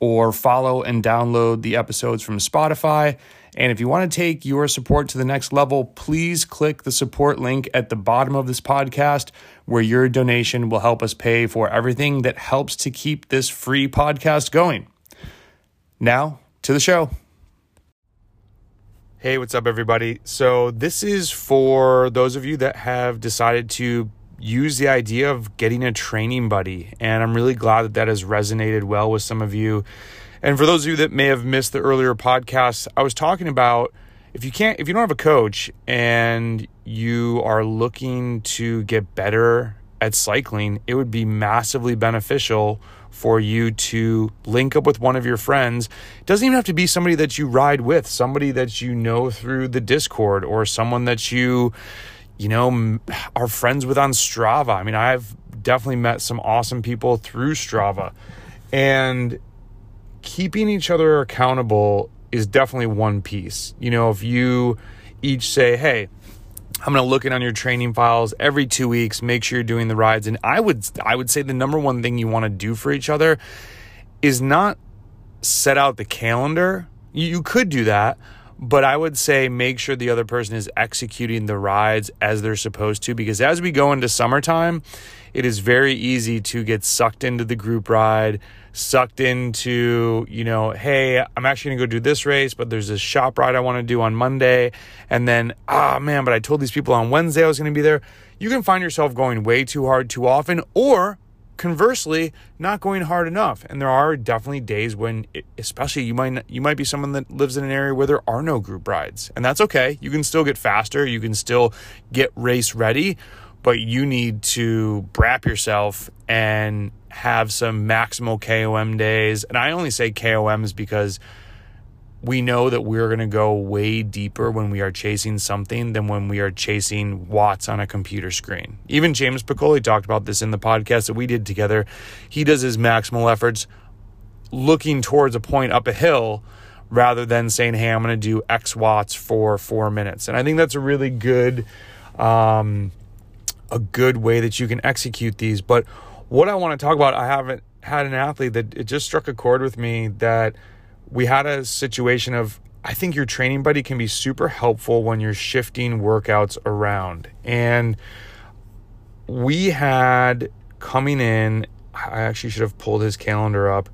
or follow and download the episodes from Spotify. And if you want to take your support to the next level, please click the support link at the bottom of this podcast, where your donation will help us pay for everything that helps to keep this free podcast going. Now, to the show. Hey, what's up, everybody? So, this is for those of you that have decided to use the idea of getting a training buddy. And I'm really glad that that has resonated well with some of you and for those of you that may have missed the earlier podcast, I was talking about if you can't if you don't have a coach and you are looking to get better at cycling, it would be massively beneficial for you to link up with one of your friends. It doesn't even have to be somebody that you ride with, somebody that you know through the Discord or someone that you you know are friends with on Strava. I mean, I've definitely met some awesome people through Strava. And keeping each other accountable is definitely one piece. You know, if you each say, hey, I'm going to look in on your training files every 2 weeks, make sure you're doing the rides and I would I would say the number one thing you want to do for each other is not set out the calendar. You could do that, but I would say make sure the other person is executing the rides as they're supposed to because as we go into summertime, it is very easy to get sucked into the group ride, sucked into, you know, hey, I'm actually going to go do this race, but there's this shop ride I want to do on Monday. And then, ah, oh, man, but I told these people on Wednesday I was going to be there. You can find yourself going way too hard too often, or conversely, not going hard enough. And there are definitely days when, especially you might you might be someone that lives in an area where there are no group rides, and that's okay. You can still get faster. You can still get race ready but you need to brap yourself and have some maximal KOM days. And I only say KOMs because we know that we're going to go way deeper when we are chasing something than when we are chasing watts on a computer screen. Even James Piccoli talked about this in the podcast that we did together. He does his maximal efforts looking towards a point up a hill rather than saying, hey, I'm going to do X watts for four minutes. And I think that's a really good. Um, a good way that you can execute these. But what I want to talk about, I haven't had an athlete that it just struck a chord with me that we had a situation of I think your training buddy can be super helpful when you're shifting workouts around. And we had coming in, I actually should have pulled his calendar up.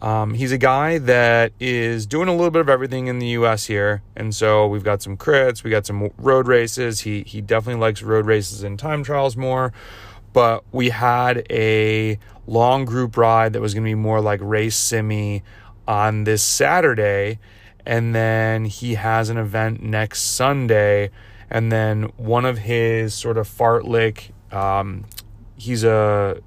Um, he's a guy that is doing a little bit of everything in the U.S. here, and so we've got some crits, we got some road races. He he definitely likes road races and time trials more, but we had a long group ride that was going to be more like race simi on this Saturday, and then he has an event next Sunday, and then one of his sort of fartlek. Um, he's a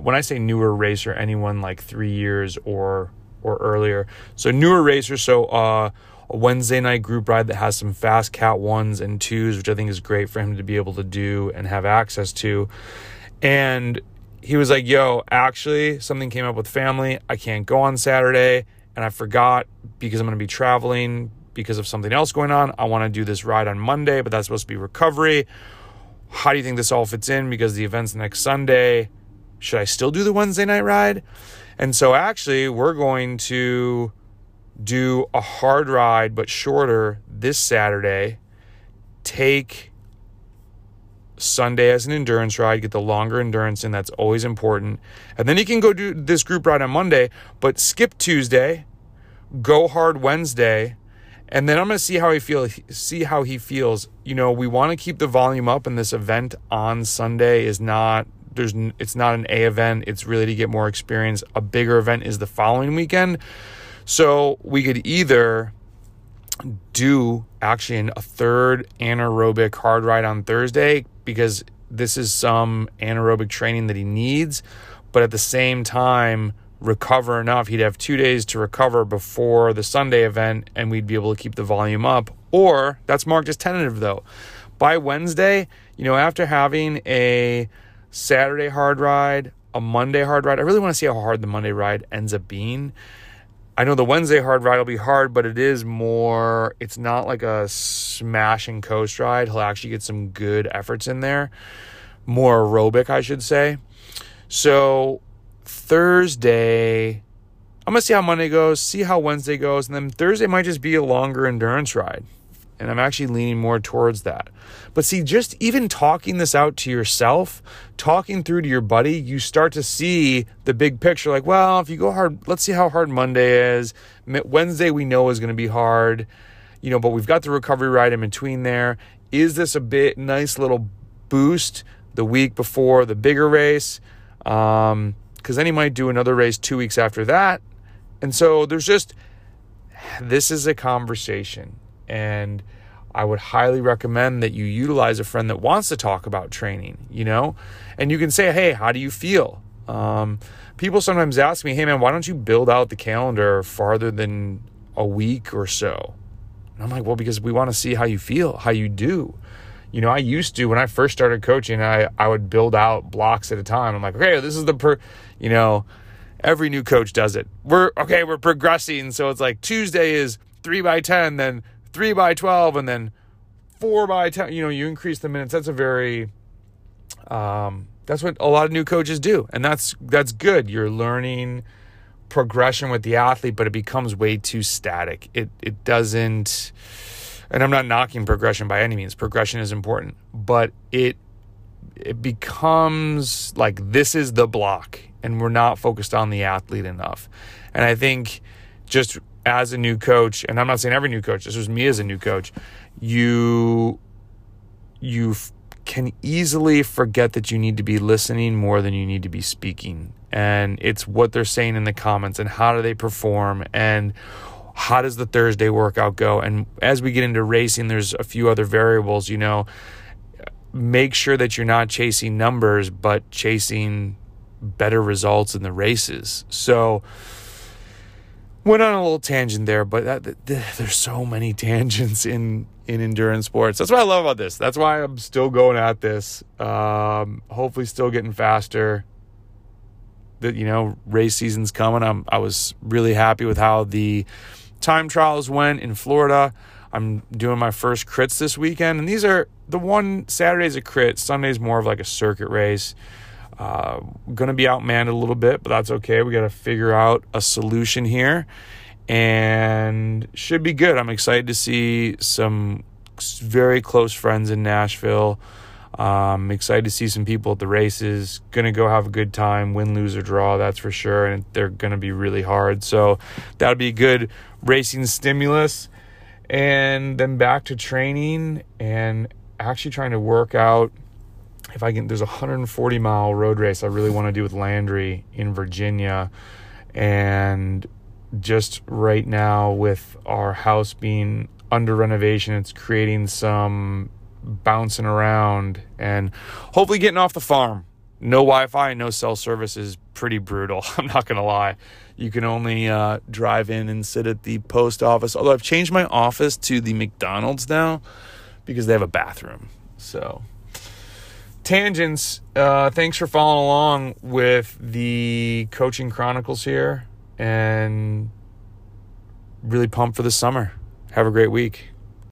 when I say newer racer, anyone like three years or or earlier. So newer racer. So uh, a Wednesday night group ride that has some fast cat ones and twos, which I think is great for him to be able to do and have access to. And he was like, "Yo, actually, something came up with family. I can't go on Saturday, and I forgot because I'm going to be traveling because of something else going on. I want to do this ride on Monday, but that's supposed to be recovery." How do you think this all fits in? Because the event's next Sunday should I still do the Wednesday night ride? And so actually, we're going to do a hard ride but shorter this Saturday. Take Sunday as an endurance ride, get the longer endurance in. That's always important. And then you can go do this group ride on Monday, but skip Tuesday, go hard Wednesday, and then I'm going to see how he feel see how he feels. You know, we want to keep the volume up and this event on Sunday is not there's it's not an A event, it's really to get more experience. A bigger event is the following weekend. So, we could either do actually a third anaerobic hard ride on Thursday because this is some anaerobic training that he needs, but at the same time recover enough. He'd have two days to recover before the Sunday event, and we'd be able to keep the volume up. Or that's marked as tentative though. By Wednesday, you know, after having a Saturday hard ride, a Monday hard ride, I really want to see how hard the Monday ride ends up being. I know the Wednesday hard ride will be hard, but it is more, it's not like a smash and coast ride. He'll actually get some good efforts in there, more aerobic, I should say. So Thursday, I'm gonna see how Monday goes, see how Wednesday goes, and then Thursday might just be a longer endurance ride. And I'm actually leaning more towards that. But see, just even talking this out to yourself, talking through to your buddy, you start to see the big picture. Like, well, if you go hard, let's see how hard Monday is. Wednesday, we know is going to be hard, you know, but we've got the recovery ride in between there. Is this a bit nice little boost the week before the bigger race? Um, because then he might do another race two weeks after that. And so there's just, this is a conversation. And I would highly recommend that you utilize a friend that wants to talk about training, you know? And you can say, hey, how do you feel? Um, people sometimes ask me, hey, man, why don't you build out the calendar farther than a week or so? And I'm like, well, because we want to see how you feel, how you do you know, I used to when I first started coaching, I I would build out blocks at a time. I'm like, okay, this is the per, you know, every new coach does it. We're okay, we're progressing, so it's like Tuesday is three by ten, then three by twelve, and then four by ten. You know, you increase the minutes. That's a very, um, that's what a lot of new coaches do, and that's that's good. You're learning progression with the athlete, but it becomes way too static. It it doesn't and I'm not knocking progression by any means. Progression is important, but it it becomes like this is the block and we're not focused on the athlete enough. And I think just as a new coach, and I'm not saying every new coach, this was me as a new coach, you you can easily forget that you need to be listening more than you need to be speaking. And it's what they're saying in the comments and how do they perform and how does the Thursday workout go? And as we get into racing, there's a few other variables, you know. Make sure that you're not chasing numbers, but chasing better results in the races. So, went on a little tangent there, but that, there's so many tangents in in endurance sports. That's what I love about this. That's why I'm still going at this. Um, hopefully, still getting faster. That you know, race season's coming. I'm I was really happy with how the time trials went in Florida. I'm doing my first crits this weekend, and these are the one Saturday's a crit, Sunday's more of like a circuit race. Uh, gonna be outmanned a little bit, but that's okay. We got to figure out a solution here, and should be good. I'm excited to see some very close friends in Nashville. Um, excited to see some people at the races. Gonna go have a good time, win, lose, or draw, that's for sure. And they're gonna be really hard. So that'll be good racing stimulus. And then back to training and actually trying to work out. If I can, there's a 140 mile road race I really want to do with Landry in Virginia. And just right now, with our house being under renovation, it's creating some bouncing around and hopefully getting off the farm. No Wi Fi, no cell service is pretty brutal. I'm not going to lie. You can only uh, drive in and sit at the post office. Although I've changed my office to the McDonald's now because they have a bathroom. So, tangents. Uh, thanks for following along with the Coaching Chronicles here and really pumped for the summer. Have a great week.